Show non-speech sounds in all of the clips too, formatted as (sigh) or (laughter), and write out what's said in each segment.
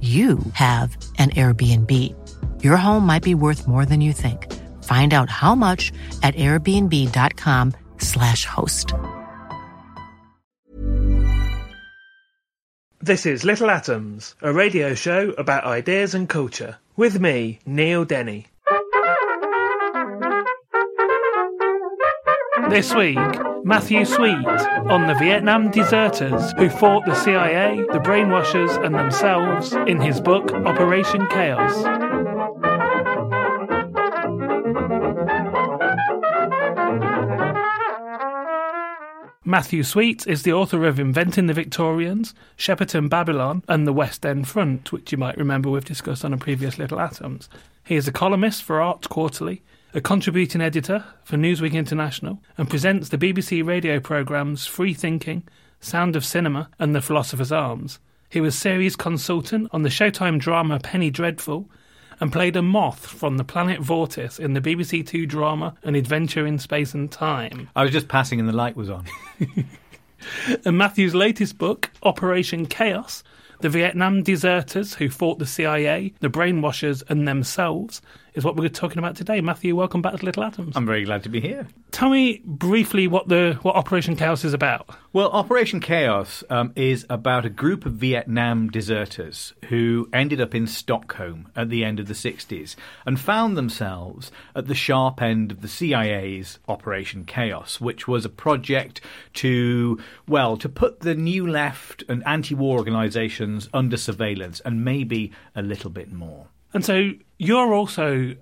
you have an Airbnb. Your home might be worth more than you think. Find out how much at airbnb.com/slash host. This is Little Atoms, a radio show about ideas and culture. With me, Neil Denny. This week, Matthew Sweet on the Vietnam deserters who fought the CIA, the brainwashers, and themselves in his book Operation Chaos. Matthew Sweet is the author of Inventing the Victorians, Shepperton Babylon, and the West End Front, which you might remember we've discussed on a previous Little Atoms. He is a columnist for Art Quarterly, a contributing editor for Newsweek International, and presents the BBC radio programmes Free Thinking, Sound of Cinema, and The Philosopher's Arms. He was series consultant on the Showtime drama Penny Dreadful and played a moth from the planet Vortis in the BBC Two drama An Adventure in Space and Time. I was just passing and the light was on. (laughs) and Matthew's latest book, Operation Chaos, the Vietnam deserters who fought the CIA, the brainwashers, and themselves, is what we're talking about today. Matthew, welcome back to Little Atoms. I'm very glad to be here. Tell me briefly what the what Operation Chaos is about. Well, Operation Chaos um, is about a group of Vietnam deserters who ended up in Stockholm at the end of the 60s and found themselves at the sharp end of the CIA's Operation Chaos, which was a project to, well, to put the new left and anti war organizations under surveillance and maybe a little bit more. And so you're also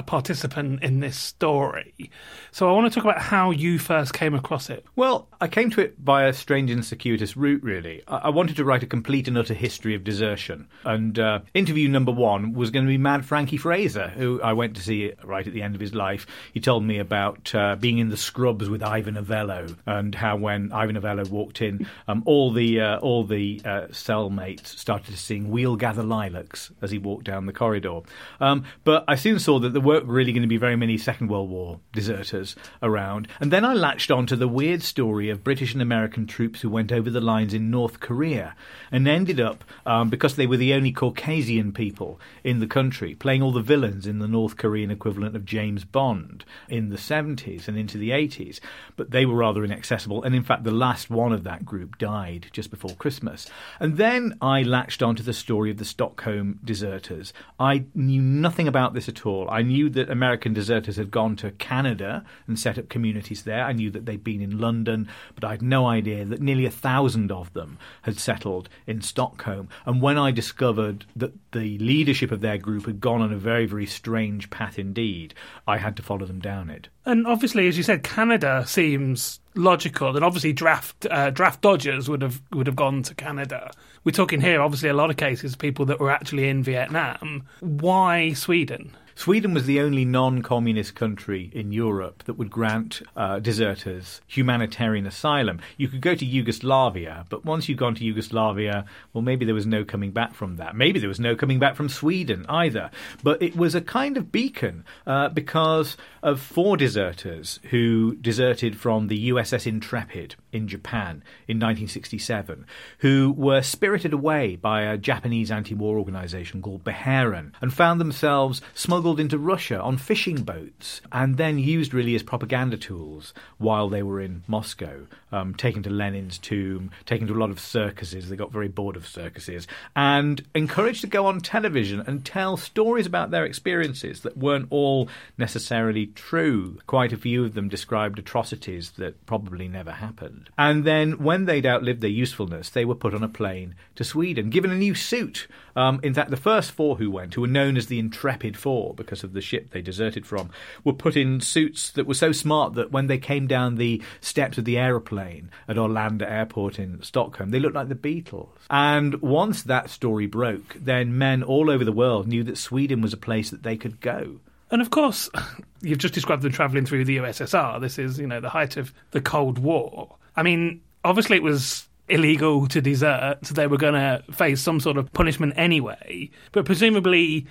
a participant in this story. So I want to talk about how you first came across it. Well, I came to it by a strange and circuitous route, really. I, I wanted to write a complete and utter history of desertion. And uh, interview number one was going to be Mad Frankie Fraser, who I went to see right at the end of his life. He told me about uh, being in the scrubs with Ivor Novello and how when Ivor Novello walked in, um, all the uh, all the uh, cellmates started to sing "We'll Gather Lilacs" as he walked down the corridor. Um, but I soon saw that there weren't really going to be very many Second World War deserters around. And then I latched on to the weird story of British and American troops who went over the lines in North Korea and ended up, um, because they were the only Caucasian people in the country, playing all the villains in the North Korean equivalent of James Bond in the 70s and into the 80s. But they were rather inaccessible. And in fact, the last one of that group died just before Christmas. And then I latched onto the story of the Stockholm deserters. I knew nothing about this at all. I knew that American deserters had gone to Canada and set up communities there. I knew that they'd been in London, but I had no idea that nearly a thousand of them had settled in Stockholm. And when I discovered that the leadership of their group had gone on a very, very strange path indeed, I had to follow them down it. And obviously, as you said, Canada seems logical, and obviously draft uh, draft dodgers would have would have gone to Canada. We're talking here, obviously, a lot of cases people that were actually in Vietnam. Why Sweden? Sweden was the only non communist country in Europe that would grant uh, deserters humanitarian asylum. You could go to Yugoslavia, but once you'd gone to Yugoslavia, well, maybe there was no coming back from that. Maybe there was no coming back from Sweden either. But it was a kind of beacon uh, because of four deserters who deserted from the USS Intrepid in Japan in 1967 who were spirited away by a Japanese anti war organization called Beheiren and found themselves smuggled into Russia on fishing boats and then used really as propaganda tools while they were in Moscow, um, taken to Lenin's tomb, taken to a lot of circuses. They got very bored of circuses and encouraged to go on television and tell stories about their experiences that weren't all necessarily true. Quite a few of them described atrocities that probably never happened. And then, when they'd outlived their usefulness, they were put on a plane to Sweden, given a new suit. Um, in fact, the first four who went, who were known as the Intrepid Four because of the ship they deserted from, were put in suits that were so smart that when they came down the steps of the aeroplane at Arlanda Airport in Stockholm, they looked like the Beatles. And once that story broke, then men all over the world knew that Sweden was a place that they could go. And of course, (laughs) you've just described them travelling through the USSR. This is, you know, the height of the Cold War. I mean, obviously it was illegal to desert, they were going to face some sort of punishment anyway. But presumably,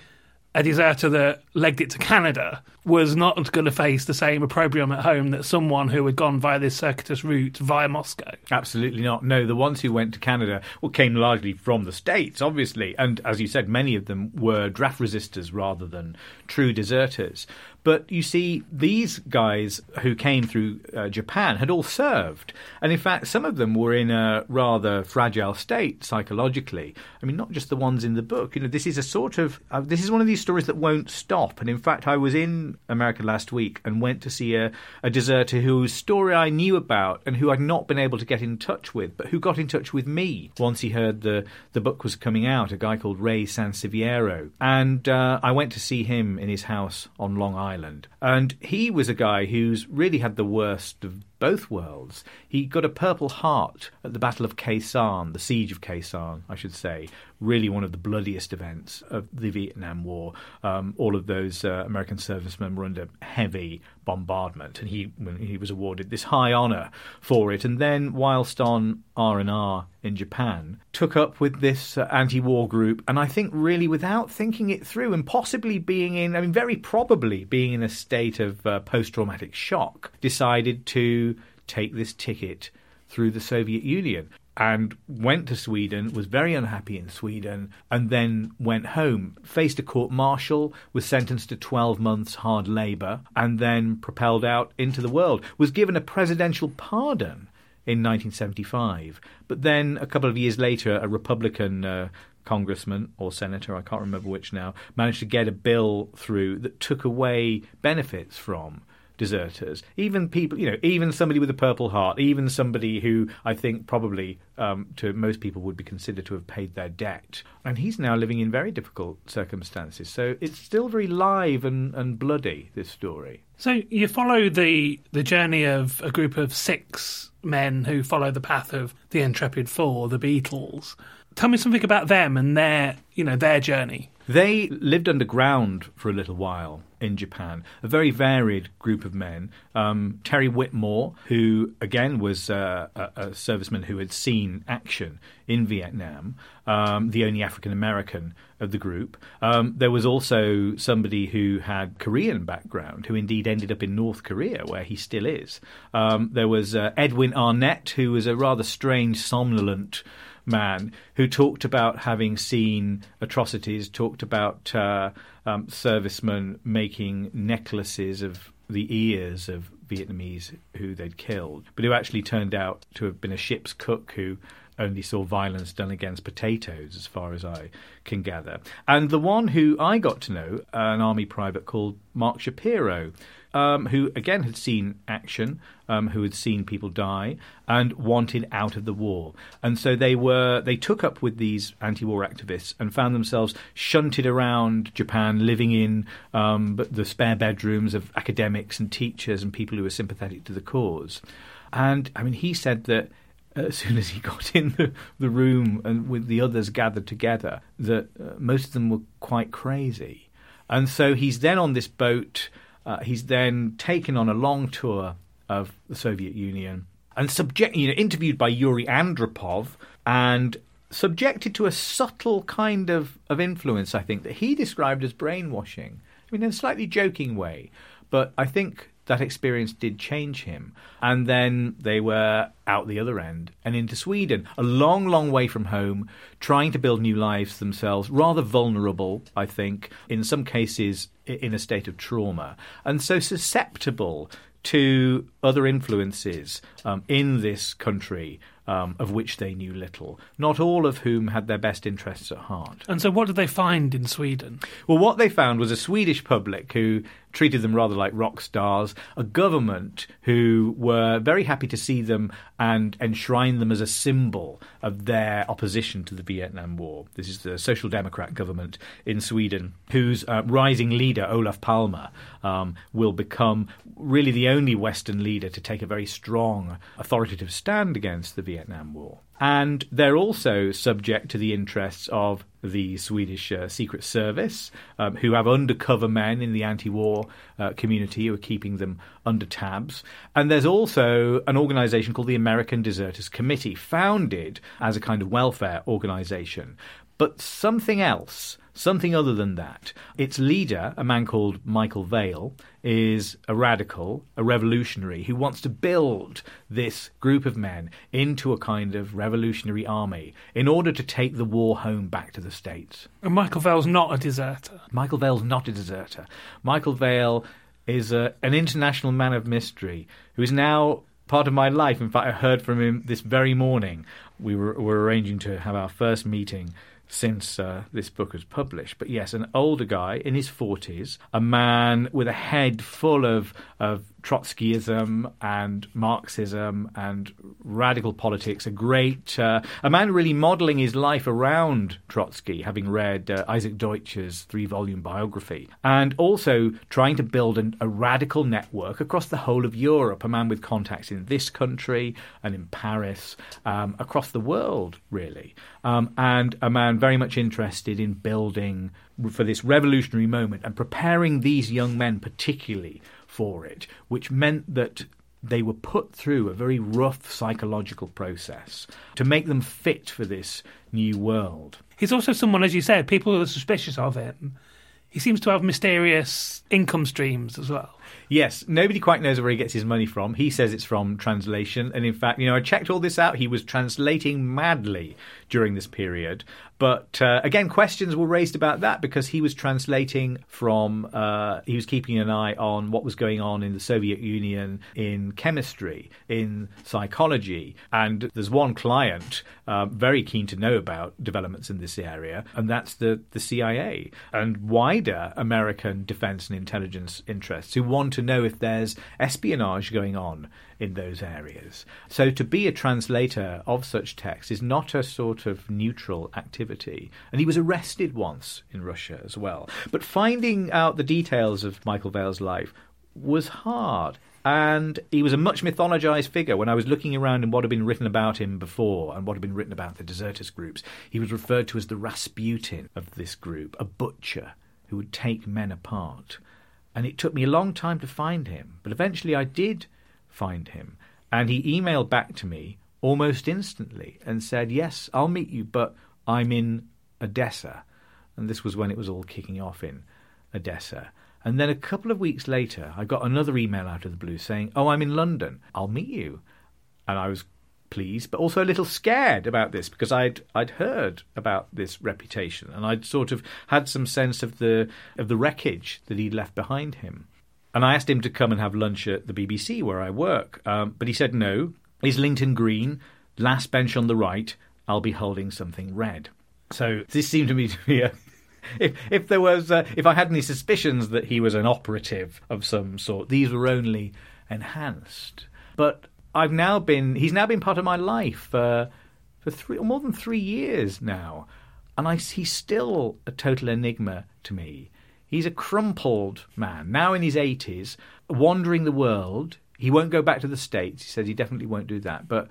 a deserter that legged it to Canada was not going to face the same opprobrium at home that someone who had gone via this circuitous route via Moscow. Absolutely not. No, the ones who went to Canada well, came largely from the States, obviously. And as you said, many of them were draft resistors rather than true deserters. But you see, these guys who came through uh, Japan had all served. And in fact, some of them were in a rather fragile state psychologically. I mean, not just the ones in the book. You know, this is a sort of, uh, this is one of these stories that won't stop. And in fact, I was in America last week and went to see a, a deserter whose story I knew about and who I'd not been able to get in touch with, but who got in touch with me once he heard the, the book was coming out, a guy called Ray Sanseviero. And uh, I went to see him in his house on Long Island. And he was a guy who's really had the worst of both worlds. He got a Purple Heart at the Battle of Khe Sanh, the Siege of Khe Sanh, I should say. Really one of the bloodiest events of the Vietnam War. Um, all of those uh, American servicemen were under heavy bombardment, and he he was awarded this high honour for it. And then, whilst on R and R in Japan, took up with this uh, anti-war group, and I think really without thinking it through, and possibly being in, I mean, very probably being in a state of uh, post-traumatic shock, decided to take this ticket through the Soviet Union and went to Sweden, was very unhappy in Sweden, and then went home, faced a court martial, was sentenced to 12 months hard labour, and then propelled out into the world, was given a presidential pardon in 1975. But then, a couple of years later, a Republican uh, congressman or senator, I can't remember which now, managed to get a bill through that took away benefits from deserters, even people, you know, even somebody with a Purple Heart, even somebody who I think probably um, to most people would be considered to have paid their debt. And he's now living in very difficult circumstances. So it's still very live and, and bloody, this story. So you follow the, the journey of a group of six men who follow the path of the Intrepid Four, the Beatles. Tell me something about them and their, you know, their journey. They lived underground for a little while in Japan. A very varied group of men. Um, Terry Whitmore, who again was uh, a, a, serviceman who had seen action in Vietnam, um, the only African American of the group. Um, there was also somebody who had Korean background, who indeed ended up in North Korea, where he still is. Um, there was uh, Edwin Arnett, who was a rather strange, somnolent man who talked about having seen atrocities, talked about uh, um, servicemen making necklaces of the ears of Vietnamese who they'd killed, but who actually turned out to have been a ship's cook who only saw violence done against potatoes, as far as I can gather. And the one who I got to know, an army private called Mark Shapiro, um, who again had seen action, um, who had seen people die, and wanted out of the war. And so they were they took up with these anti-war activists and found themselves shunted around Japan, living in um, the spare bedrooms of academics and teachers and people who were sympathetic to the cause. And I mean, he said that as soon as he got in the, the room and with the others gathered together, that uh, most of them were quite crazy. And so he's then on this boat uh, he's then taken on a long tour of the Soviet Union and subject, you know, interviewed by Yuri Andropov and subjected to a subtle kind of, of influence, I think, that he described as brainwashing. I mean, in a slightly joking way, but I think that experience did change him. And then they were out the other end and into Sweden, a long, long way from home, trying to build new lives themselves, rather vulnerable, I think, in some cases in a state of trauma, and so susceptible to other influences um, in this country um, of which they knew little, not all of whom had their best interests at heart. And so, what did they find in Sweden? Well, what they found was a Swedish public who treated them rather like rock stars, a government who were very happy to see them and enshrine them as a symbol of their opposition to the Vietnam War. This is the Social Democrat government in Sweden, whose uh, rising leader, Olof Palme, um, will become really the only Western leader to take a very strong, authoritative stand against the Vietnam War. And they're also subject to the interests of the Swedish uh, Secret Service, um, who have undercover men in the anti war uh, community who are keeping them under tabs. And there's also an organization called the American Deserters Committee, founded as a kind of welfare organization. But something else something other than that. Its leader, a man called Michael Vale, is a radical, a revolutionary who wants to build this group of men into a kind of revolutionary army in order to take the war home back to the States. And Michael Vale's not a deserter. Michael Vale's not a deserter. Michael Vale is a, an international man of mystery who is now part of my life. In fact, I heard from him this very morning. We were, were arranging to have our first meeting since uh, this book was published. But yes, an older guy in his 40s, a man with a head full of, of Trotskyism and Marxism and radical politics. A great, uh, a man really modeling his life around Trotsky, having read uh, Isaac Deutscher's three volume biography, and also trying to build an, a radical network across the whole of Europe. A man with contacts in this country and in Paris, um, across the world, really. Um, and a man very much interested in building for this revolutionary moment and preparing these young men, particularly for it, which meant that they were put through a very rough psychological process to make them fit for this new world. He's also someone, as you said, people are suspicious of him. He seems to have mysterious income streams as well. Yes, nobody quite knows where he gets his money from. He says it's from translation. And in fact, you know, I checked all this out. He was translating madly during this period. But uh, again, questions were raised about that because he was translating from, uh, he was keeping an eye on what was going on in the Soviet Union in chemistry, in psychology. And there's one client uh, very keen to know about developments in this area, and that's the, the CIA and wider American defense and intelligence interests who want to know if there's espionage going on in those areas. So to be a translator of such text is not a sort of neutral activity. And he was arrested once in Russia as well. But finding out the details of Michael Vale's life was hard. And he was a much mythologized figure. When I was looking around in what had been written about him before and what had been written about the deserters groups, he was referred to as the Rasputin of this group, a butcher who would take men apart. And it took me a long time to find him, but eventually I did find him. And he emailed back to me almost instantly and said, Yes, I'll meet you, but I'm in Odessa. And this was when it was all kicking off in Odessa. And then a couple of weeks later, I got another email out of the blue saying, Oh, I'm in London. I'll meet you. And I was pleased, but also a little scared about this because I'd I'd heard about this reputation and I'd sort of had some sense of the of the wreckage that he'd left behind him. And I asked him to come and have lunch at the BBC where I work, um, but he said no. Islington Green, last bench on the right. I'll be holding something red. So this seemed to me to be a (laughs) if if there was uh, if I had any suspicions that he was an operative of some sort, these were only enhanced. But I've now been he's now been part of my life uh, for three or more than three years now, and I he's still a total enigma to me. He's a crumpled man, now in his 80s, wandering the world. He won't go back to the States. He says he definitely won't do that. But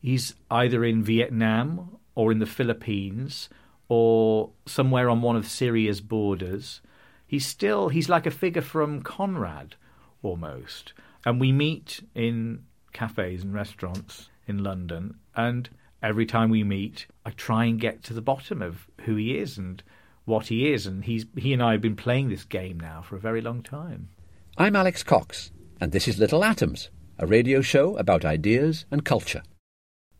he's either in Vietnam or in the Philippines or somewhere on one of Syria's borders. He's still, he's like a figure from Conrad almost. And we meet in cafes and restaurants in London. And every time we meet, I try and get to the bottom of who he is and what he is, and he's he and I have been playing this game now for a very long time. I'm Alex Cox, and this is Little Atoms, a radio show about ideas and culture.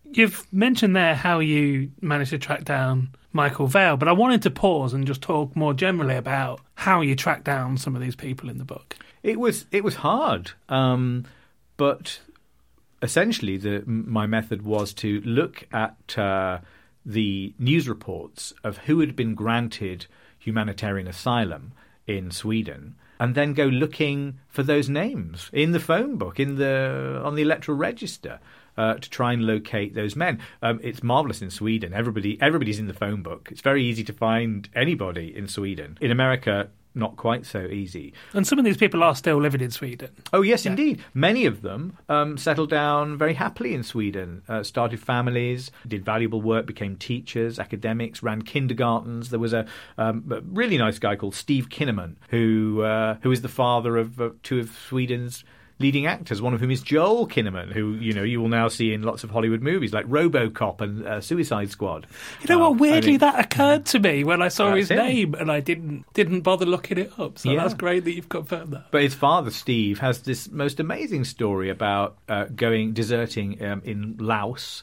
You've mentioned there how you managed to track down Michael Vale, but I wanted to pause and just talk more generally about how you track down some of these people in the book. It was it was hard, um, but essentially, the, my method was to look at uh, the news reports of who had been granted humanitarian asylum in Sweden, and then go looking for those names in the phone book, in the on the electoral register. Uh, to try and locate those men, um, it's marvelous in Sweden. Everybody, everybody's in the phone book. It's very easy to find anybody in Sweden. In America, not quite so easy. And some of these people are still living in Sweden. Oh, yes, yeah. indeed. Many of them um, settled down very happily in Sweden, uh, started families, did valuable work, became teachers, academics, ran kindergartens. There was a, um, a really nice guy called Steve Kinnaman, who, uh, who is the father of uh, two of Sweden's leading actors, one of whom is Joel Kinnaman, who you know you will now see in lots of Hollywood movies like RoboCop and uh, Suicide Squad. You know what? Weirdly, think... that occurred to me when I saw his him. name, and I didn't didn't bother looking it up. So yeah. that's great that you've confirmed that. But his father, Steve, has this most amazing story about uh, going deserting um, in Laos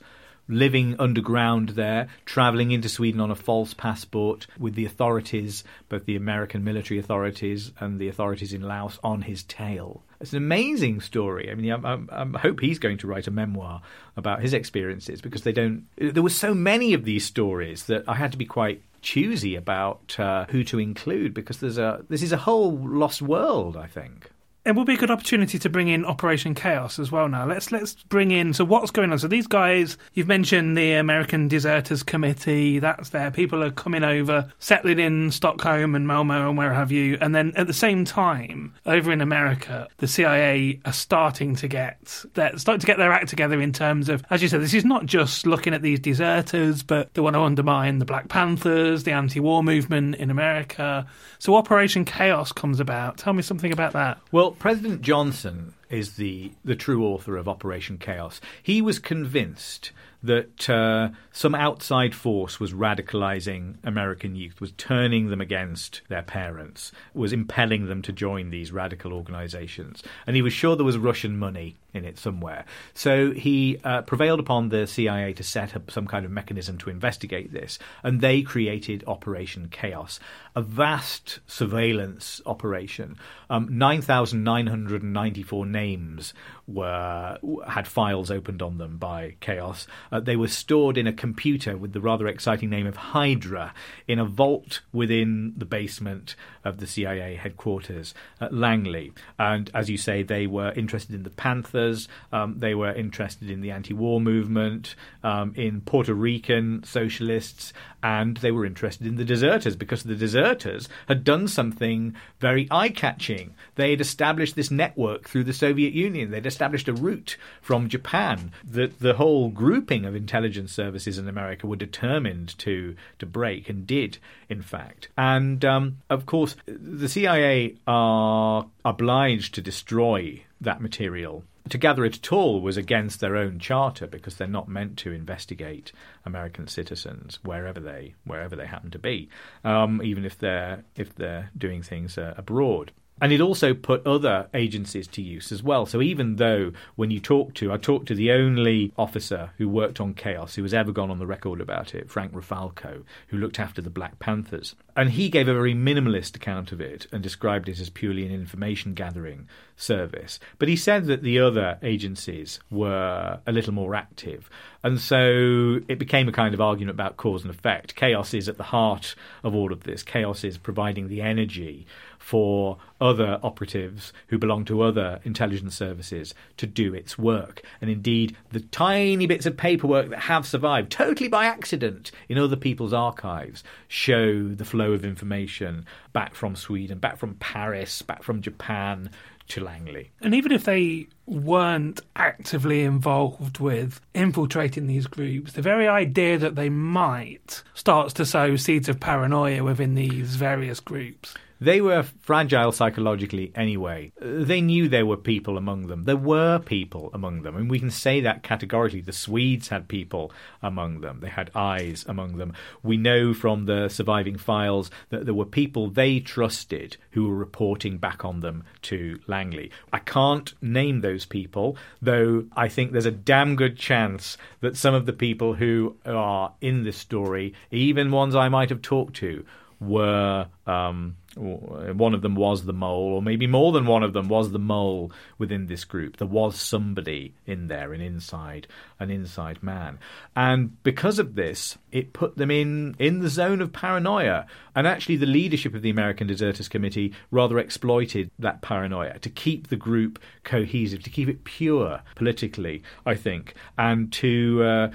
living underground there, traveling into Sweden on a false passport with the authorities, both the American military authorities and the authorities in Laos, on his tail. It's an amazing story. I mean, I, I, hope he's going to write a memoir about his experiences because they don't. There were so many of these stories that I had to be quite choosy about uh, who to include because there's a this is a whole lost world. I think it will be a good opportunity to bring in Operation Chaos as well. Now let's let's bring in. So what's going on? So these guys, you've mentioned the American Deserters Committee. That's there. People are coming over, settling in Stockholm and Malmo and where have you. And then at the same time, over in America, the CIA are starting to get they're starting to get their act together in terms of, as you said, this is not just looking at these deserters, but they want to undermine the Black Panthers, the anti-war movement in America. So Operation Chaos comes about. Tell me something about that. Well, President Johnson is the, the true author of Operation Chaos. He was convinced that uh, some outside force was radicalizing American youth, was turning them against their parents, was impelling them to join these radical organizations. And he was sure there was Russian money in it somewhere. So he uh, prevailed upon the CIA to set up some kind of mechanism to investigate this, and they created Operation Chaos, a vast surveillance operation. Um, 9,994 names were had files opened on them by Chaos. Uh, they were stored in a computer with the rather exciting name of Hydra in a vault within the basement of the CIA headquarters at Langley. And as you say, they were interested in the Panthers. Um, they were interested in the anti-war movement, um, in Puerto Rican socialists, and they were interested in the deserters because the deserters had done something very eye-catching. They had established this network through the Soviet Union. They'd established a route from Japan that the whole grouping of intelligence services in America were determined to to break and did, in fact. And um, of course, the CIA are obliged to destroy that material to gather it at all was against their own charter because they're not meant to investigate American citizens wherever they wherever they happen to be, um, even if they're if they're doing things uh, abroad. And it also put other agencies to use as well. So even though when you talk to, I talked to the only officer who worked on Chaos who has ever gone on the record about it, Frank Rafalko, who looked after the Black Panthers. And he gave a very minimalist account of it and described it as purely an information gathering service. But he said that the other agencies were a little more active. And so it became a kind of argument about cause and effect. Chaos is at the heart of all of this. Chaos is providing the energy for other operatives who belong to other intelligence services to do its work. And indeed, the tiny bits of paperwork that have survived, totally by accident, in other people's archives, show the flow of information back from Sweden, back from Paris, back from Japan to Langley. And even if they weren't actively involved with infiltrating these groups, the very idea that they might starts to sow seeds of paranoia within these various groups. They were fragile psychologically anyway. They knew there were people among them. There were people among them. And we can say that categorically. The Swedes had people among them, they had eyes among them. We know from the surviving files that there were people they trusted who were reporting back on them to Langley. I can't name those people, though I think there's a damn good chance that some of the people who are in this story, even ones I might have talked to, were um, one of them was the mole, or maybe more than one of them was the mole within this group. There was somebody in there, an inside, an inside man, and because of this, it put them in in the zone of paranoia. And actually, the leadership of the American Deserters Committee rather exploited that paranoia to keep the group cohesive, to keep it pure politically, I think, and to. Uh,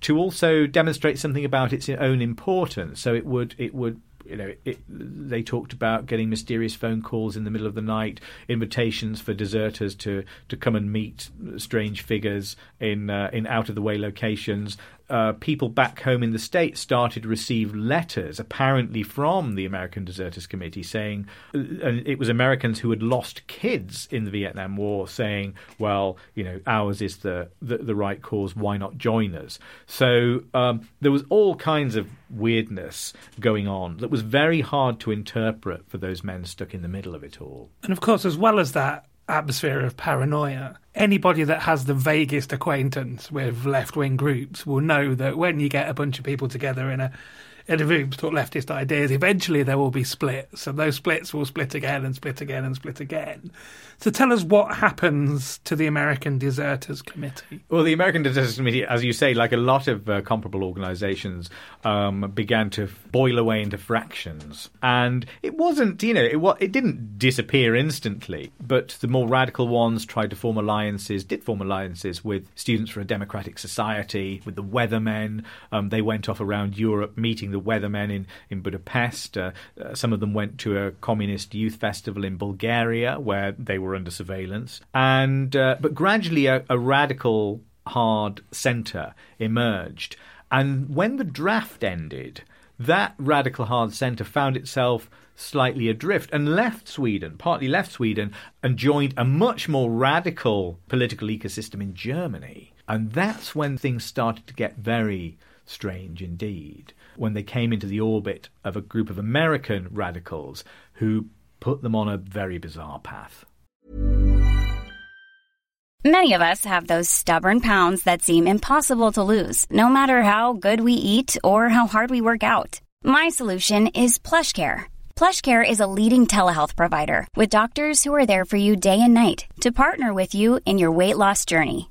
to also demonstrate something about its own importance, so it would it would you know, it, they talked about getting mysterious phone calls in the middle of the night, invitations for deserters to, to come and meet strange figures in uh, in out of the way locations, uh, people back home in the States started to receive letters, apparently from the American Deserters Committee, saying uh, it was Americans who had lost kids in the Vietnam War, saying, well, you know, ours is the, the, the right cause, why not join us? So um, there was all kinds of weirdness going on that was very hard to interpret for those men stuck in the middle of it all. And of course, as well as that, atmosphere of paranoia. Anybody that has the vaguest acquaintance with left wing groups will know that when you get a bunch of people together in a in a room to talk leftist ideas, eventually there will be splits, and those splits will split again and split again and split again. So tell us what happens to the American Deserters Committee. Well, the American Deserters Committee, as you say, like a lot of uh, comparable organisations, um, began to boil away into fractions, and it wasn't, you know, it it didn't disappear instantly, but the more radical ones tried to form alliances, did form alliances with Students for a Democratic Society, with the Weathermen. Um, they went off around Europe meeting the Weathermen in in Budapest. Uh, uh, some of them went to a communist youth festival in Bulgaria where they were were under surveillance. And uh, but gradually, a, a radical hard centre emerged. And when the draft ended, that radical hard centre found itself slightly adrift and left Sweden, partly left Sweden, and joined a much more radical political ecosystem in Germany. And that's when things started to get very strange indeed, when they came into the orbit of a group of American radicals who put them on a very bizarre path. Many of us have those stubborn pounds that seem impossible to lose, no matter how good we eat or how hard we work out. My solution is PlushCare. PlushCare is a leading telehealth provider with doctors who are there for you day and night to partner with you in your weight loss journey.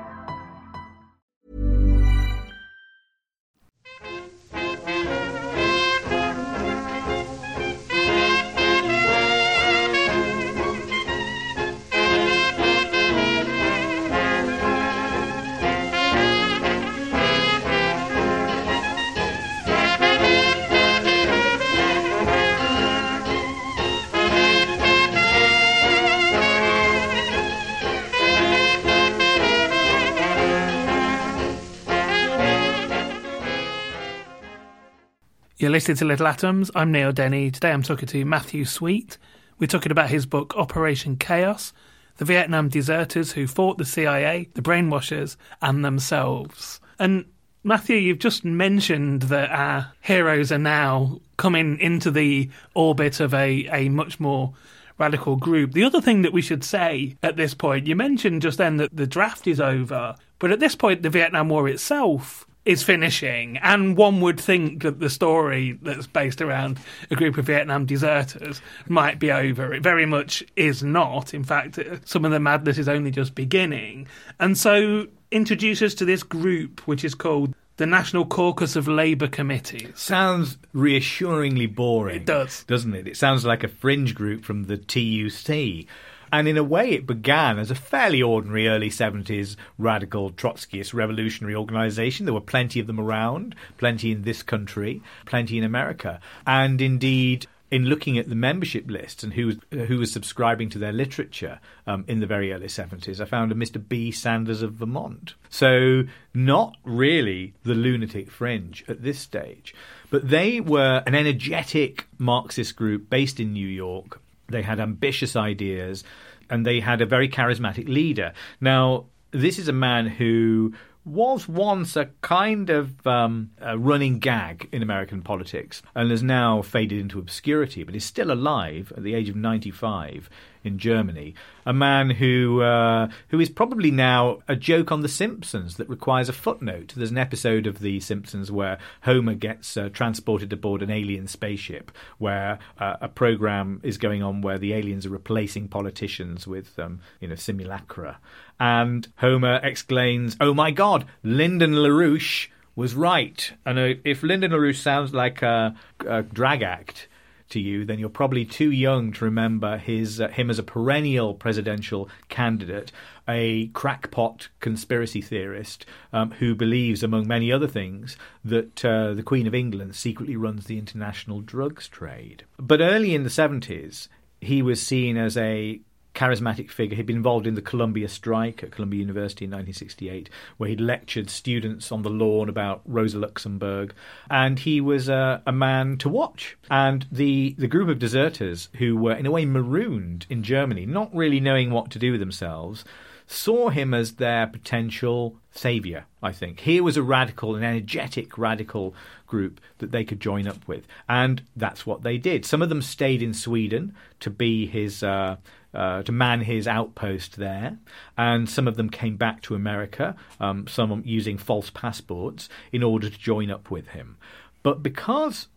Listening to Little Atoms. I'm Neil Denny. Today I'm talking to Matthew Sweet. We're talking about his book Operation Chaos The Vietnam Deserters Who Fought the CIA, the Brainwashers, and Themselves. And Matthew, you've just mentioned that our heroes are now coming into the orbit of a, a much more radical group. The other thing that we should say at this point, you mentioned just then that the draft is over, but at this point, the Vietnam War itself is finishing, and one would think that the story that's based around a group of Vietnam deserters might be over. It very much is not. In fact, uh, some of the madness is only just beginning. And so, introduce us to this group, which is called the National Caucus of Labour Committees. Sounds reassuringly boring. It does. Doesn't it? It sounds like a fringe group from the TUC. And in a way, it began as a fairly ordinary early 70s radical Trotskyist revolutionary organization. There were plenty of them around, plenty in this country, plenty in America. And indeed, in looking at the membership lists and who was, who was subscribing to their literature um, in the very early 70s, I found a Mr. B. Sanders of Vermont. So, not really the lunatic fringe at this stage, but they were an energetic Marxist group based in New York they had ambitious ideas, and they had a very charismatic leader. Now, this is a man who was once a kind of um, a running gag in American politics and has now faded into obscurity, but is still alive at the age of 95 in Germany. A man who uh, who is probably now a joke on The Simpsons that requires a footnote. There's an episode of The Simpsons where Homer gets uh, transported aboard an alien spaceship, where uh, a program is going on where the aliens are replacing politicians with um, you know simulacra, and Homer exclaims, "Oh my God, Lyndon LaRouche!" Was right, and uh, if Lyndon LaRouche sounds like a, a drag act, to you, then you're probably too young to remember his uh, him as a perennial presidential candidate, a crackpot conspiracy theorist um, who believes, among many other things, that uh, the Queen of England secretly runs the international drugs trade. But early in the 70s, he was seen as a charismatic figure. He'd been involved in the Columbia strike at Columbia University in 1968, where he'd lectured students on the lawn about Rosa Luxemburg, and he was a, a man to watch. And the the group of deserters who were in a way marooned in Germany, not really knowing what to do with themselves, saw him as their potential savior. I think here was a radical, an energetic radical group that they could join up with, and that's what they did. Some of them stayed in Sweden to be his. Uh, uh, to man his outpost there, and some of them came back to America, um, some using false passports in order to join up with him. But because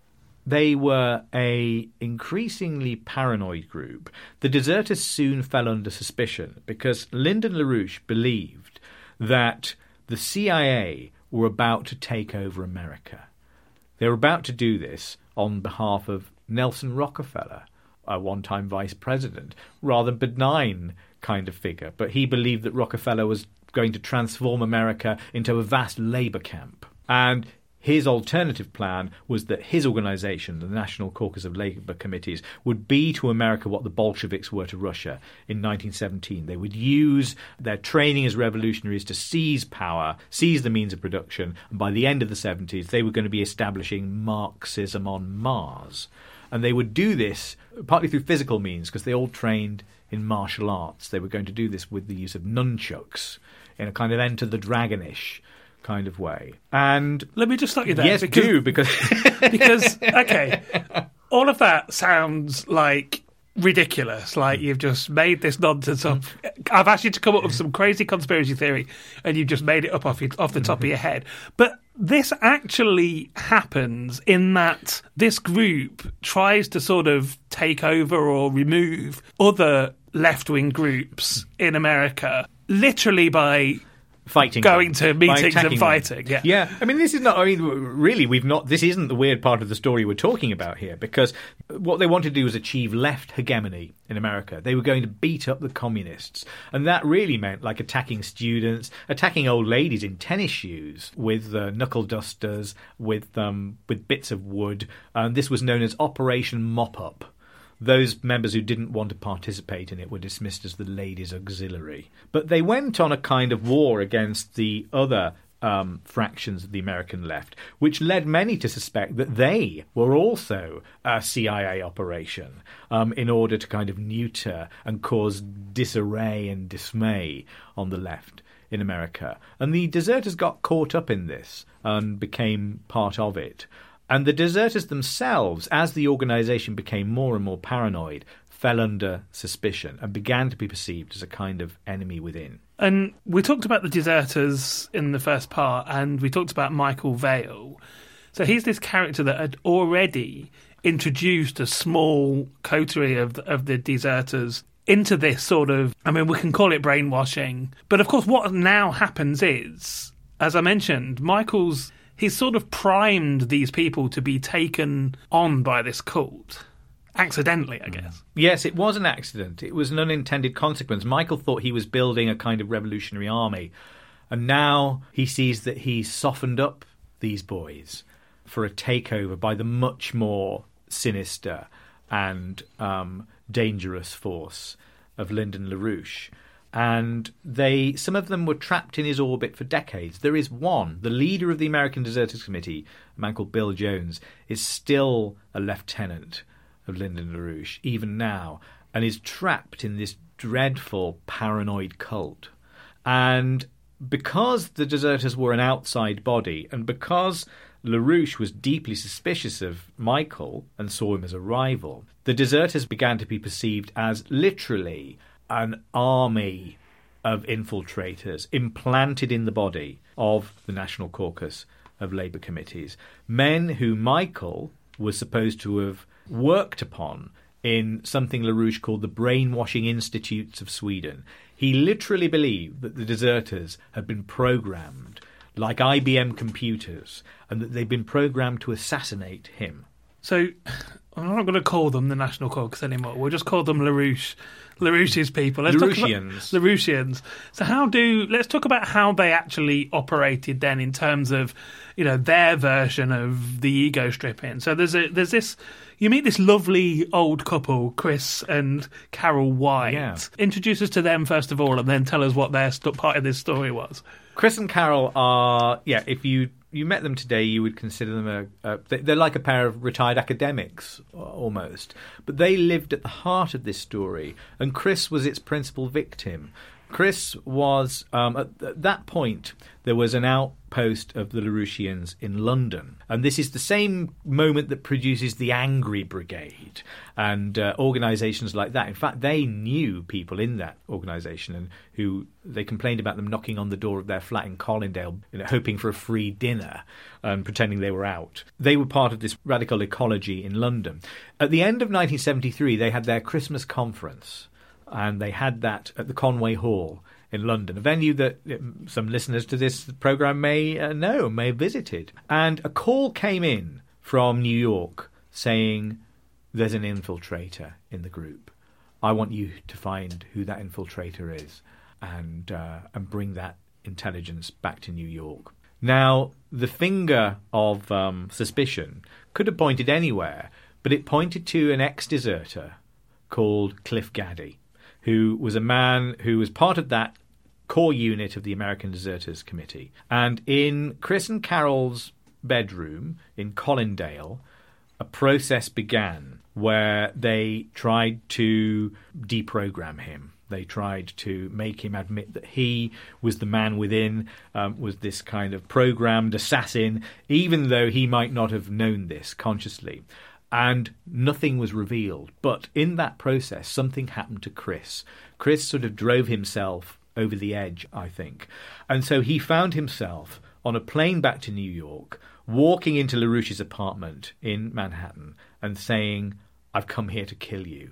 they were a increasingly paranoid group, the deserters soon fell under suspicion because Lyndon LaRouche believed that the CIA were about to take over America. They were about to do this on behalf of Nelson Rockefeller, a one time vice president, rather benign kind of figure. But he believed that Rockefeller was going to transform America into a vast labor camp. And his alternative plan was that his organization, the National Caucus of Labor Committees, would be to America what the Bolsheviks were to Russia in 1917. They would use their training as revolutionaries to seize power, seize the means of production, and by the end of the 70s, they were going to be establishing Marxism on Mars. And they would do this partly through physical means because they all trained in martial arts. They were going to do this with the use of nunchucks in a kind of enter the dragonish kind of way. And let me just stop you there. Yes, because, do because (laughs) because okay, all of that sounds like ridiculous. Like you've just made this nonsense up. I've asked you to come up with some crazy conspiracy theory, and you've just made it up off, your, off the top of your head. But this actually happens in that this group tries to sort of take over or remove other left wing groups in America, literally by fighting going to meetings and fighting them. yeah. Yeah i mean this is not i mean really we've not this isn't the weird part of the story we're talking about here because what they wanted to do was achieve left hegemony in america. They were going to beat up the communists. And that really meant like attacking students attacking old ladies in tennis shoes with uh, knuckle dusters with um, with bits of wood. And this was known as operation mop up those members who didn't want to participate in it were dismissed as the ladies' auxiliary. But they went on a kind of war against the other um, fractions of the American left, which led many to suspect that they were also a CIA operation um, in order to kind of neuter and cause disarray and dismay on the left in America. And the deserters got caught up in this and became part of it. And the deserters themselves, as the organization became more and more paranoid, fell under suspicion and began to be perceived as a kind of enemy within. And we talked about the deserters in the first part, and we talked about Michael Vale. So he's this character that had already introduced a small coterie of of the deserters into this sort of. I mean, we can call it brainwashing, but of course, what now happens is, as I mentioned, Michael's he's sort of primed these people to be taken on by this cult accidentally, I guess. Yes, it was an accident. It was an unintended consequence. Michael thought he was building a kind of revolutionary army, and now he sees that he's softened up these boys for a takeover by the much more sinister and um, dangerous force of Lyndon LaRouche. And they, some of them were trapped in his orbit for decades. There is one, the leader of the American Deserters Committee, a man called Bill Jones, is still a lieutenant of Lyndon LaRouche, even now, and is trapped in this dreadful paranoid cult. And because the deserters were an outside body, and because LaRouche was deeply suspicious of Michael and saw him as a rival, the deserters began to be perceived as literally an army of infiltrators implanted in the body of the National Caucus of Labour Committees. Men who Michael was supposed to have worked upon in something LaRouche called the Brainwashing Institutes of Sweden. He literally believed that the deserters had been programmed like IBM computers and that they'd been programmed to assassinate him. So I'm not going to call them the National Caucus anymore. We'll just call them LaRouche. LaRouche's people. Let's LaRouchians. LaRouchians. So how do let's talk about how they actually operated then in terms of, you know, their version of the ego stripping. So there's a there's this you meet this lovely old couple, Chris and Carol White. Yeah. Introduce us to them first of all, and then tell us what their st- part of this story was. Chris and Carol are, yeah, if you you met them today, you would consider them a, a they- they're like a pair of retired academics almost. But they lived at the heart of this story, and Chris was its principal victim. Chris was um, at, at that point there was an outpost of the Larouchians in London, and this is the same moment that produces the Angry Brigade and uh, organisations like that. In fact, they knew people in that organisation and who they complained about them knocking on the door of their flat in Colindale, you know, hoping for a free dinner and pretending they were out. They were part of this radical ecology in London. At the end of 1973, they had their Christmas conference and they had that at the Conway Hall in London, a venue that um, some listeners to this program may uh, know, may have visited. And a call came in from New York saying, There's an infiltrator in the group. I want you to find who that infiltrator is and, uh, and bring that intelligence back to New York. Now, the finger of um, suspicion could have pointed anywhere, but it pointed to an ex deserter called Cliff Gaddy who was a man who was part of that core unit of the American Deserters Committee. And in Chris and Carol's bedroom in Colindale, a process began where they tried to deprogram him. They tried to make him admit that he was the man within, um, was this kind of programmed assassin, even though he might not have known this consciously and nothing was revealed. But in that process, something happened to Chris. Chris sort of drove himself over the edge, I think. And so he found himself on a plane back to New York, walking into LaRouche's apartment in Manhattan and saying, I've come here to kill you.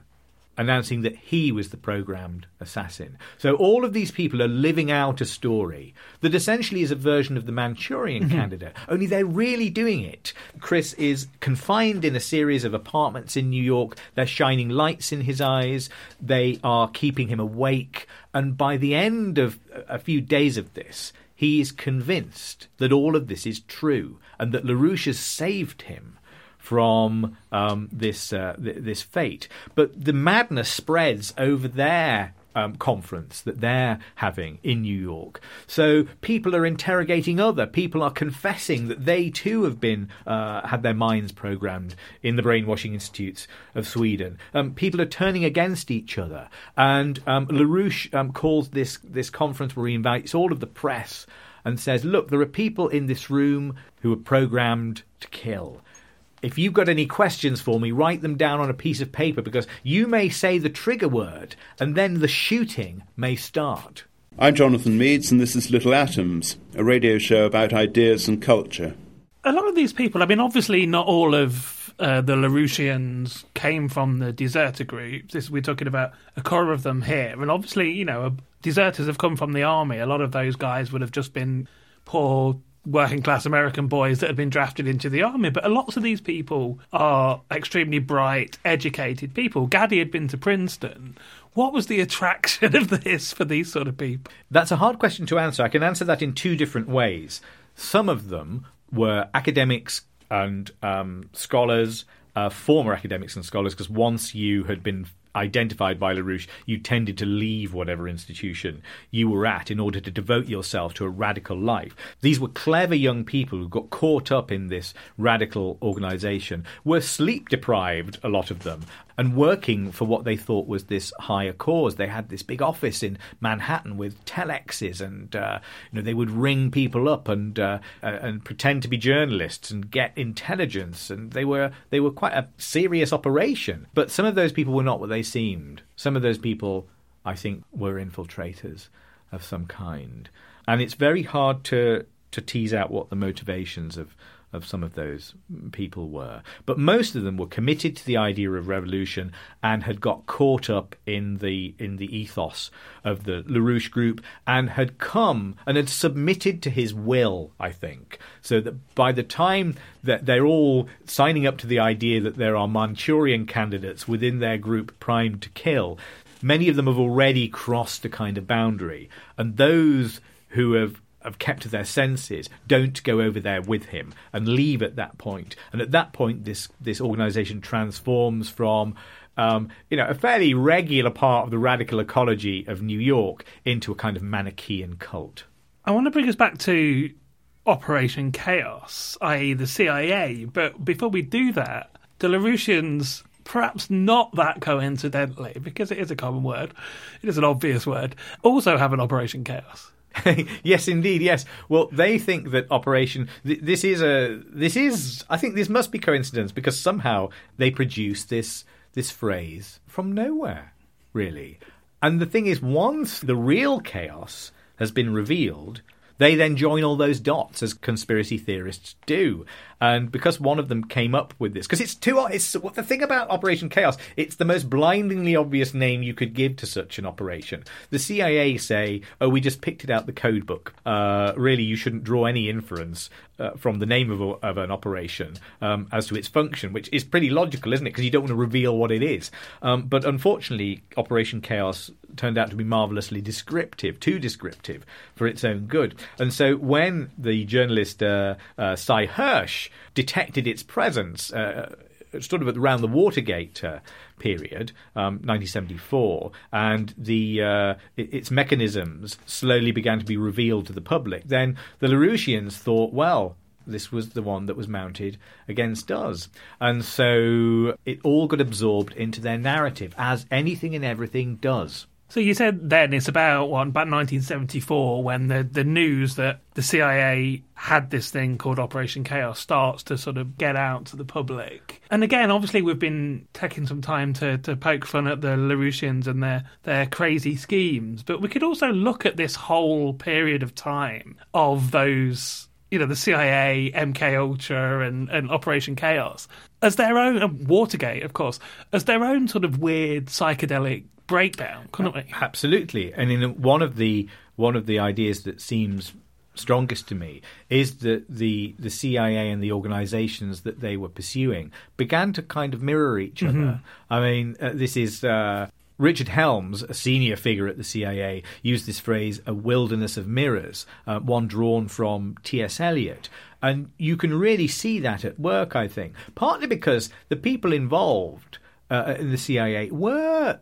Announcing that he was the programmed assassin. So all of these people are living out a story that essentially is a version of the Manchurian mm-hmm. candidate, only they're really doing it. Chris is confined in a series of apartments in New York. They're shining lights in his eyes. They are keeping him awake. And by the end of a few days of this, he is convinced that all of this is true and that LaRouche has saved him from um, this uh, th- this fate. But the madness spreads over their um, conference that they're having in New York. So people are interrogating other people are confessing that they too have been uh, had their minds programmed in the brainwashing institutes of Sweden. Um, people are turning against each other, and um, LaRouche um, calls this this conference where he invites all of the press and says, "Look, there are people in this room who are programmed to kill." If you've got any questions for me, write them down on a piece of paper because you may say the trigger word and then the shooting may start. I'm Jonathan Meades and this is Little Atoms, a radio show about ideas and culture. A lot of these people, I mean, obviously, not all of uh, the Larouchians came from the deserter groups. This, we're talking about a core of them here. And obviously, you know, deserters have come from the army. A lot of those guys would have just been poor working class American boys that had been drafted into the army. But lots of these people are extremely bright, educated people. Gaddy had been to Princeton. What was the attraction (laughs) of this for these sort of people? That's a hard question to answer. I can answer that in two different ways. Some of them were academics and um, scholars, uh, former academics and scholars, because once you had been identified by LaRouche, you tended to leave whatever institution you were at in order to devote yourself to a radical life. These were clever young people who got caught up in this radical organization, were sleep deprived, a lot of them, and working for what they thought was this higher cause. They had this big office in Manhattan with telexes, and uh, you know they would ring people up and uh, uh, and pretend to be journalists and get intelligence, and they were they were quite a serious operation. But some of those people were not what they seemed. Some of those people, I think, were infiltrators of some kind, and it's very hard to to tease out what the motivations of of some of those people were. But most of them were committed to the idea of revolution and had got caught up in the in the ethos of the LaRouche group and had come and had submitted to his will, I think. So that by the time that they're all signing up to the idea that there are Manchurian candidates within their group primed to kill, many of them have already crossed a kind of boundary. And those who have have kept to their senses don't go over there with him and leave at that point. And at that point, this this organisation transforms from um, you know a fairly regular part of the radical ecology of New York into a kind of Manichaean cult. I want to bring us back to Operation Chaos, i.e., the CIA. But before we do that, the Larouchians perhaps not that coincidentally, because it is a common word, it is an obvious word, also have an Operation Chaos. (laughs) yes, indeed. Yes. Well, they think that Operation. Th- this is a. This is. I think this must be coincidence because somehow they produce this this phrase from nowhere, really. And the thing is, once the real chaos has been revealed, they then join all those dots as conspiracy theorists do. And because one of them came up with this, because it's too, it's what the thing about Operation Chaos, it's the most blindingly obvious name you could give to such an operation. The CIA say, oh, we just picked it out the code book. Uh, really, you shouldn't draw any inference uh, from the name of, a, of an operation um, as to its function, which is pretty logical, isn't it? Because you don't want to reveal what it is. Um, but unfortunately, Operation Chaos turned out to be marvelously descriptive, too descriptive for its own good. And so when the journalist uh, uh, Sy Hersh detected its presence. Uh, sort of around the Watergate uh, period, um, 1974, and the uh, its mechanisms slowly began to be revealed to the public. Then the Larouchians thought, well, this was the one that was mounted against us. And so it all got absorbed into their narrative, as anything and everything does. So you said then it's about what about 1974 when the the news that the CIA had this thing called Operation Chaos starts to sort of get out to the public. And again, obviously we've been taking some time to, to poke fun at the Larouchians and their their crazy schemes, but we could also look at this whole period of time of those you know the CIA, MK Ultra, and, and Operation Chaos as their own Watergate, of course, as their own sort of weird psychedelic breakdown, couldn't we? Absolutely. And in one of the one of the ideas that seems strongest to me is that the the CIA and the organizations that they were pursuing began to kind of mirror each other. Mm-hmm. I mean, uh, this is. Uh, Richard Helms, a senior figure at the CIA, used this phrase, a wilderness of mirrors, uh, one drawn from T.S. Eliot. And you can really see that at work, I think, partly because the people involved uh, in the CIA were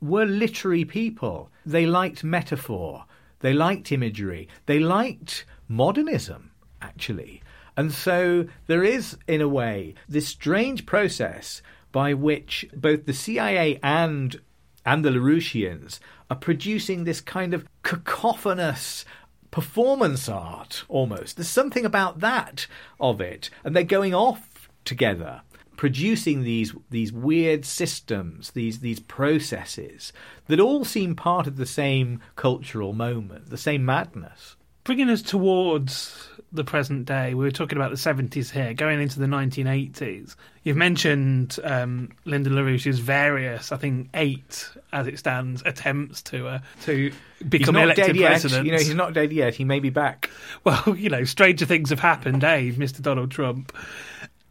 were literary people. They liked metaphor, they liked imagery, they liked modernism, actually. And so there is, in a way, this strange process by which both the CIA and and the LaRouchians are producing this kind of cacophonous performance art almost. There's something about that of it. And they're going off together, producing these these weird systems, these these processes that all seem part of the same cultural moment, the same madness. Bringing us towards the present day, we were talking about the 70s here, going into the 1980s. You've mentioned um, Lyndon LaRouche's various, I think eight as it stands, attempts to uh, to become elected dead yet. president. You know, he's not dead yet. He may be back. Well, (laughs) you know, stranger things have happened, eh, Mr. Donald Trump?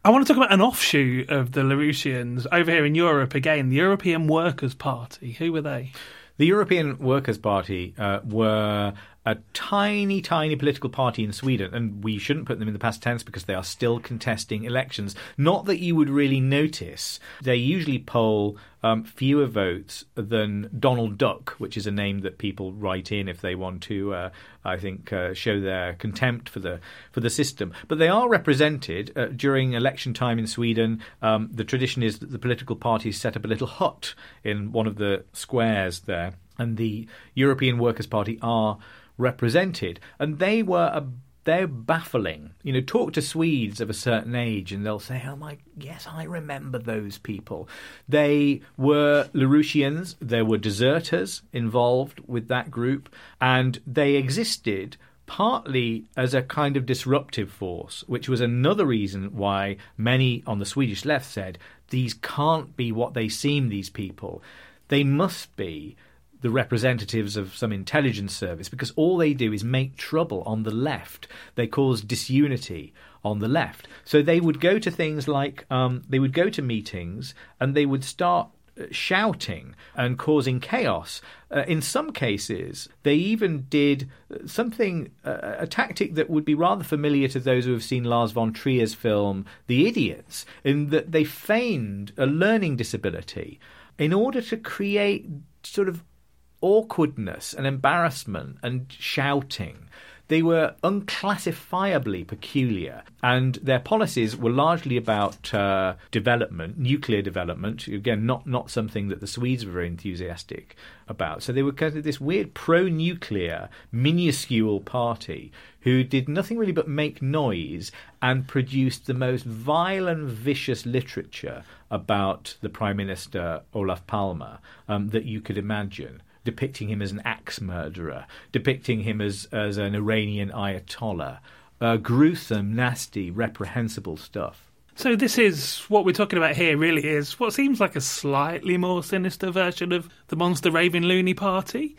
I want to talk about an offshoot of the LaRouchians over here in Europe again, the European Workers' Party. Who were they? The European Workers' Party uh, were a tiny, tiny political party in Sweden, and we shouldn't put them in the past tense because they are still contesting elections. Not that you would really notice. They usually poll um, fewer votes than Donald Duck, which is a name that people write in if they want to, uh, I think, uh, show their contempt for the for the system. But they are represented uh, during election time in Sweden. Um, the tradition is that the political parties set up a little hut in one of the squares there, and the European Workers' Party are represented, and they were a they're baffling. You know, talk to Swedes of a certain age and they'll say, Oh my, yes, I remember those people. They were Larouchians, there were deserters involved with that group, and they existed partly as a kind of disruptive force, which was another reason why many on the Swedish left said, These can't be what they seem, these people. They must be the representatives of some intelligence service because all they do is make trouble on the left. They cause disunity on the left. So they would go to things like um, they would go to meetings and they would start uh, shouting and causing chaos. Uh, in some cases, they even did uh, something, uh, a tactic that would be rather familiar to those who have seen Lars von Trier's film The Idiots, in that they feigned a learning disability in order to create sort of awkwardness and embarrassment and shouting. They were unclassifiably peculiar, and their policies were largely about uh, development, nuclear development. Again, not not something that the Swedes were very enthusiastic about. So they were kind of this weird pro-nuclear, minuscule party who did nothing really but make noise and produced the most vile and vicious literature about the Prime Minister Olof Palme um, that you could imagine depicting him as an axe murderer, depicting him as, as an Iranian ayatollah. Uh, gruesome, nasty, reprehensible stuff. So this is what we're talking about here. Really, is what seems like a slightly more sinister version of the Monster Raving Loony Party.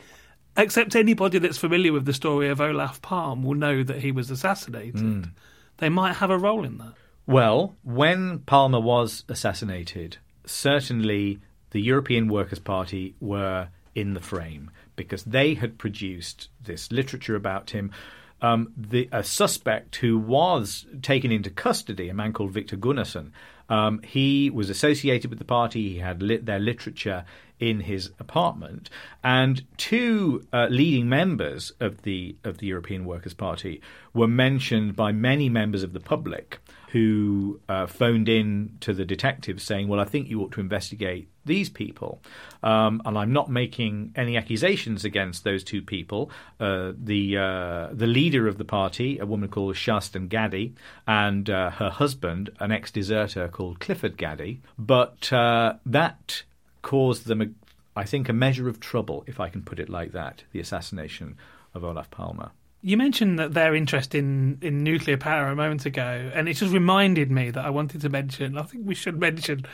Except anybody that's familiar with the story of Olof Palme will know that he was assassinated. Mm. They might have a role in that. Well, when Palme was assassinated, certainly the European Workers' Party were in the frame because they had produced this literature about him. Um, the, a suspect who was taken into custody, a man called Victor Gunnarsson, um, he was associated with the party. He had lit their literature in his apartment, and two uh, leading members of the of the European Workers' Party were mentioned by many members of the public who uh, phoned in to the detectives saying, "Well, I think you ought to investigate these people." Um, and I'm not making any accusations against those two people. Uh, the uh, the leader of the party, a woman called Kerstin Gaddy, and uh, her husband, an ex-deserter called Clifford Gaddy. But uh, that caused them, a, I think, a measure of trouble, if I can put it like that. The assassination of Olof Palme. You mentioned that their interest in, in nuclear power a moment ago, and it just reminded me that I wanted to mention. I think we should mention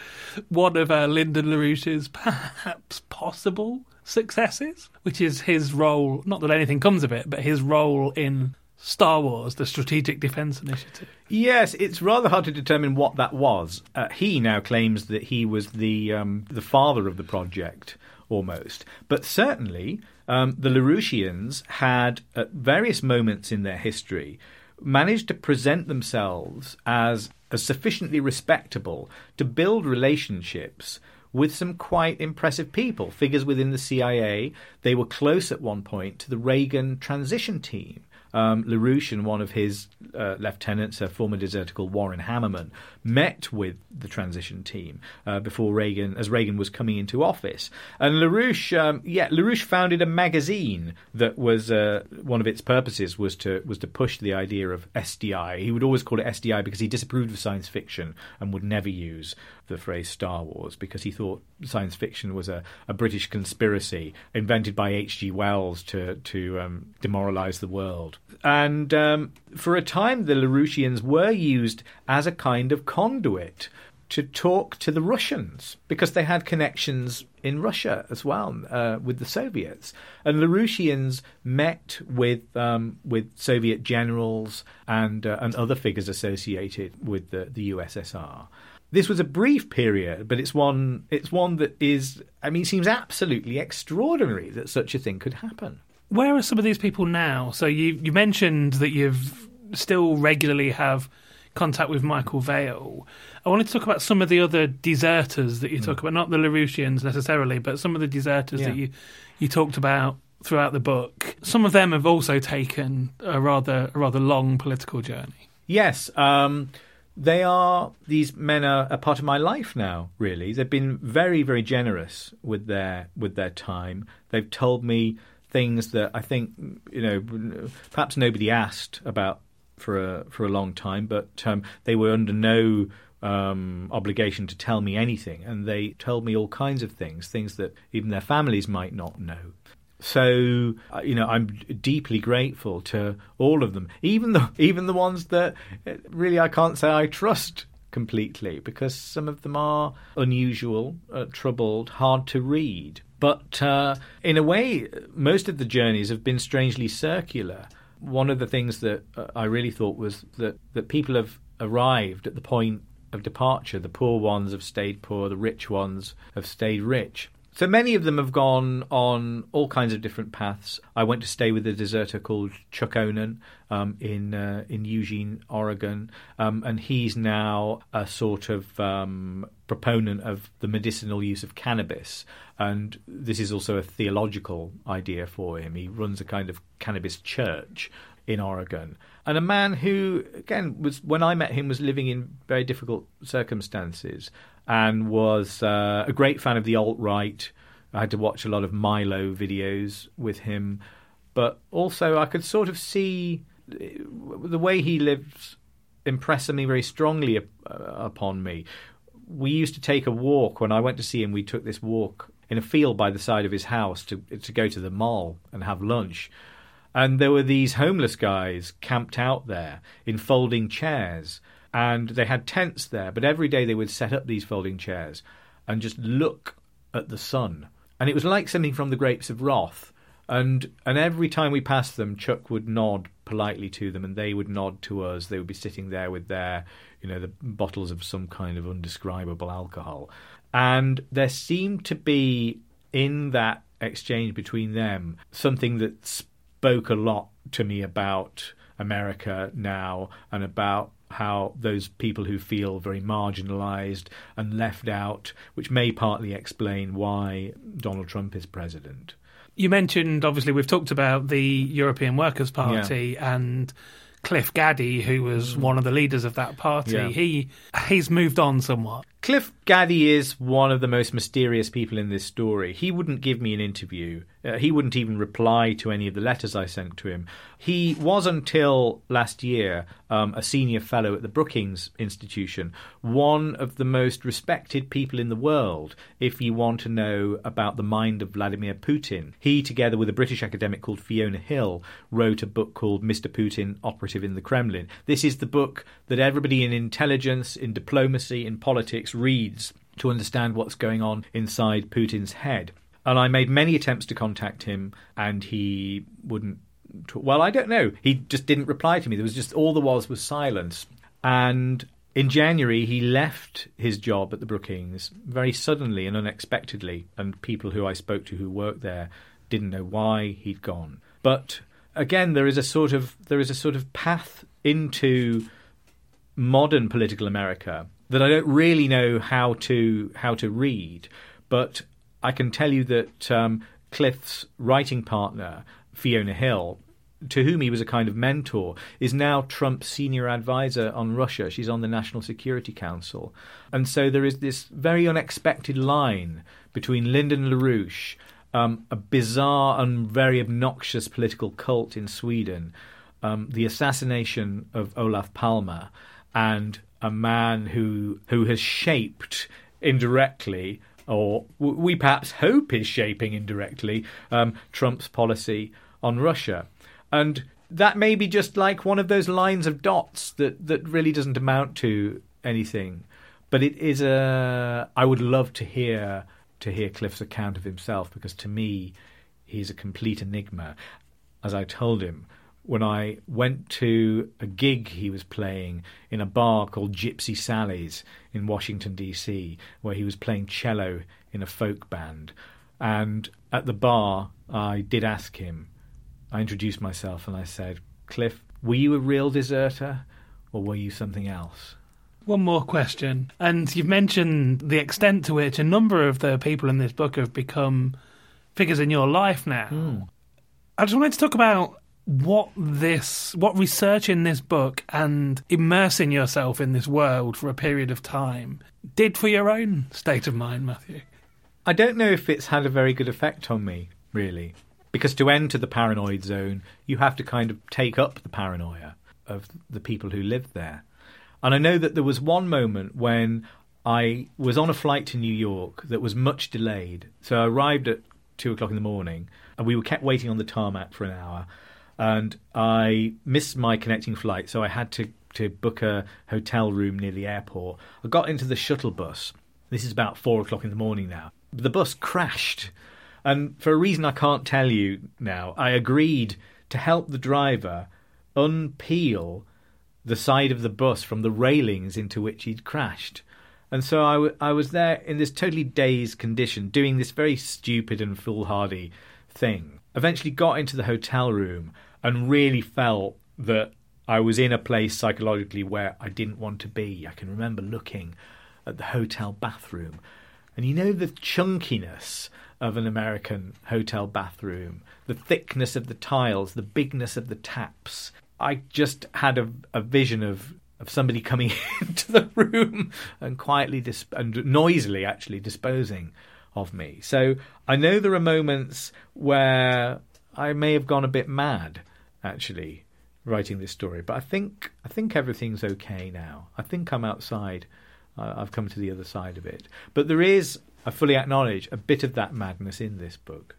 one of uh, Lyndon LaRouche's perhaps possible successes, which is his role. Not that anything comes of it, but his role in Star Wars, the Strategic Defense Initiative. Yes, it's rather hard to determine what that was. Uh, he now claims that he was the um, the father of the project, almost. But certainly, um, the Larouchians had, at various moments in their history, managed to present themselves as, as sufficiently respectable to build relationships with some quite impressive people, figures within the CIA. They were close at one point to the Reagan transition team um, LaRouche and one of his uh, lieutenants, a former deserter called Warren Hammerman, met with the transition team uh, before Reagan, as Reagan was coming into office. And LaRouche, um, yeah, LaRouche founded a magazine that was uh, one of its purposes was to was to push the idea of SDI. He would always call it SDI because he disapproved of science fiction and would never use the phrase Star Wars because he thought science fiction was a, a British conspiracy invented by H.G. Wells to to um, demoralize the world. And um, for a time, the LaRouchians were used as a kind of conduit to talk to the Russians because they had connections in Russia as well uh, with the Soviets. And LaRouchians met with um, with Soviet generals and uh, and other figures associated with the, the USSR this was a brief period, but it's one it's one that is I mean, seems absolutely extraordinary that such a thing could happen. Where are some of these people now? So you you mentioned that you've still regularly have contact with Michael Vale. I wanted to talk about some of the other deserters that you mm. talk about, not the Larouchians necessarily, but some of the deserters yeah. that you you talked about throughout the book. Some of them have also taken a rather a rather long political journey. Yes. Um, they are these men are a part of my life now really. They've been very very generous with their with their time. They've told me things that i think you know perhaps nobody asked about for a for a long time but um, they were under no um, obligation to tell me anything. And they told me all kinds of things things that even their families might not know so uh, you know, I'm deeply grateful to all of them, even the (laughs) even the ones that uh, really I can't say I trust completely because some of them are unusual, uh, troubled, hard to read. But uh, in a way, most of the journeys have been strangely circular. One of the things that uh, I really thought was that, that people have arrived at the point of departure. The poor ones have stayed poor, the rich ones have stayed rich. So many of them have gone on all kinds of different paths. I went to stay with a deserter called Chuck Onan um, in uh, in Eugene, Oregon, um, and he's now a sort of um, proponent of the medicinal use of cannabis. And this is also a theological idea for him. He runs a kind of cannabis church in Oregon. And a man who, again, was when I met him, was living in very difficult circumstances and was uh, a great fan of the alt right. I had to watch a lot of Milo videos with him, but also I could sort of see uh, the way he lives impressing me very strongly uh, upon me. We used to take a walk when I went to see him. We took this walk in a field by the side of his house to to go to the mall and have lunch. And there were these homeless guys camped out there in folding chairs and they had tents there. But every day they would set up these folding chairs and just look at the sun, and it was like something from the Grapes of Wrath. And and every time we passed them, Chuck would nod politely to them, and they would nod to us. They would be sitting there with their, you know, the bottles of some kind of undescribable alcohol, and there seemed to be in that exchange between them something that spoke a lot to me about America now and about how those people who feel very marginalized and left out, which may partly explain why Donald Trump is president. You mentioned, obviously, we've talked about the European Workers' Party yeah. and Cliff Gaddy, who was mm. one of the leaders of that party. Yeah. He he's moved on somewhat. Cliff Gaddy is one of the most mysterious people in this story. He wouldn't give me an interview. Uh, he wouldn't even reply to any of the letters I sent to him. He was until last year um, a senior fellow at the Brookings Institution, one of the most respected people in the world if you want to know about the mind of Vladimir Putin. He, together with a British academic called Fiona Hill, wrote a book called Mr. Putin Operative in the Kremlin. This is the book that everybody in intelligence, in diplomacy, in politics reads to understand what's going on inside Putin's head. And I made many attempts to contact him, and he wouldn't. Talk. Well, I don't know. He just didn't reply to me. There was just all there was was silence. And in January, he left his job at the Brookings very suddenly and unexpectedly, and people who I spoke to who worked there didn't know why he'd gone. But again, there is a sort of there is a sort of path into modern political America that I don't really know how to how to read. But I can tell you that um, Cliff's writing partner, Fiona Hill, to whom he was a kind of mentor, is now Trump's senior advisor on Russia. She's on the National Security Council. And so there is this very unexpected line between Lyndon LaRouche, um, a bizarre and very obnoxious political cult in Sweden, um, the assassination of Olof Palme, and a man who who has shaped indirectly or we perhaps hope is shaping indirectly um, Trump's policy on Russia. And that may be just like one of those lines of dots that, that really doesn't amount to anything. But it is a. I would love to hear to hear Cliff's account of himself because to me, he's a complete enigma. As I told him, when I went to a gig he was playing in a bar called Gypsy Sally's in Washington, D.C., where he was playing cello in a folk band. And at the bar, I did ask him, I introduced myself and I said, Cliff, were you a real deserter or were you something else? One more question. And you've mentioned the extent to which a number of the people in this book have become figures in your life now. Mm. I just wanted to talk about what this what research in this book and immersing yourself in this world for a period of time did for your own state of mind matthew? I don't know if it's had a very good effect on me really. Because to enter the paranoid zone you have to kind of take up the paranoia of the people who live there. And i know that there was one moment when i was on a flight to new york that was much delayed. So i arrived at two o'clock in the morning and we were kept waiting on the tarmac for an hour and I missed my connecting flight, so I had to to book a hotel room near the airport. I got into the shuttle bus. This is about four o'clock in the morning now. The bus crashed, and for a reason I can't tell you now, I agreed to help the driver unpeel the side of the bus from the railings into which he'd crashed. And so I, w- I was there in this totally dazed condition, doing this very stupid and foolhardy thing. Eventually got into the hotel room and really felt that I was in a place psychologically where I didn't want to be. I can remember looking at the hotel bathroom, and you know the chunkiness of an American hotel bathroom, the thickness of the tiles, the bigness of the taps. I just had a, a vision of of somebody coming (laughs) into the room and quietly disp- and noisily actually disposing of me. So I know there are moments where I may have gone a bit mad actually writing this story. But I think I think everything's okay now. I think I'm outside. I've come to the other side of it. But there is, I fully acknowledge, a bit of that madness in this book.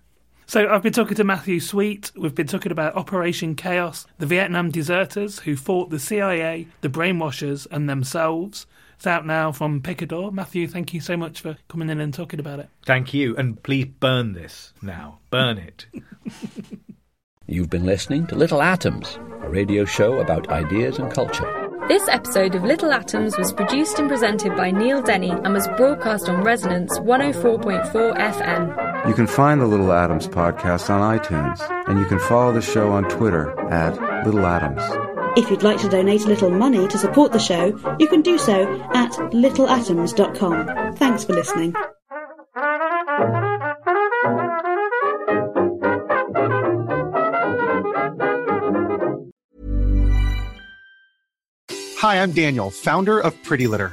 So I've been talking to Matthew Sweet. We've been talking about Operation Chaos, the Vietnam deserters who fought the CIA, the brainwashers, and themselves. It's out now from Picador. Matthew, thank you so much for coming in and talking about it. Thank you, and please burn this now. Burn it. (laughs) You've been listening to Little Atoms, a radio show about ideas and culture. This episode of Little Atoms was produced and presented by Neil Denny and was broadcast on Resonance 104.4 FM. You can find the Little Atoms podcast on iTunes, and you can follow the show on Twitter at Little Atoms. If you'd like to donate a little money to support the show, you can do so at littleatoms.com. Thanks for listening. Hi, I'm Daniel, founder of Pretty Litter.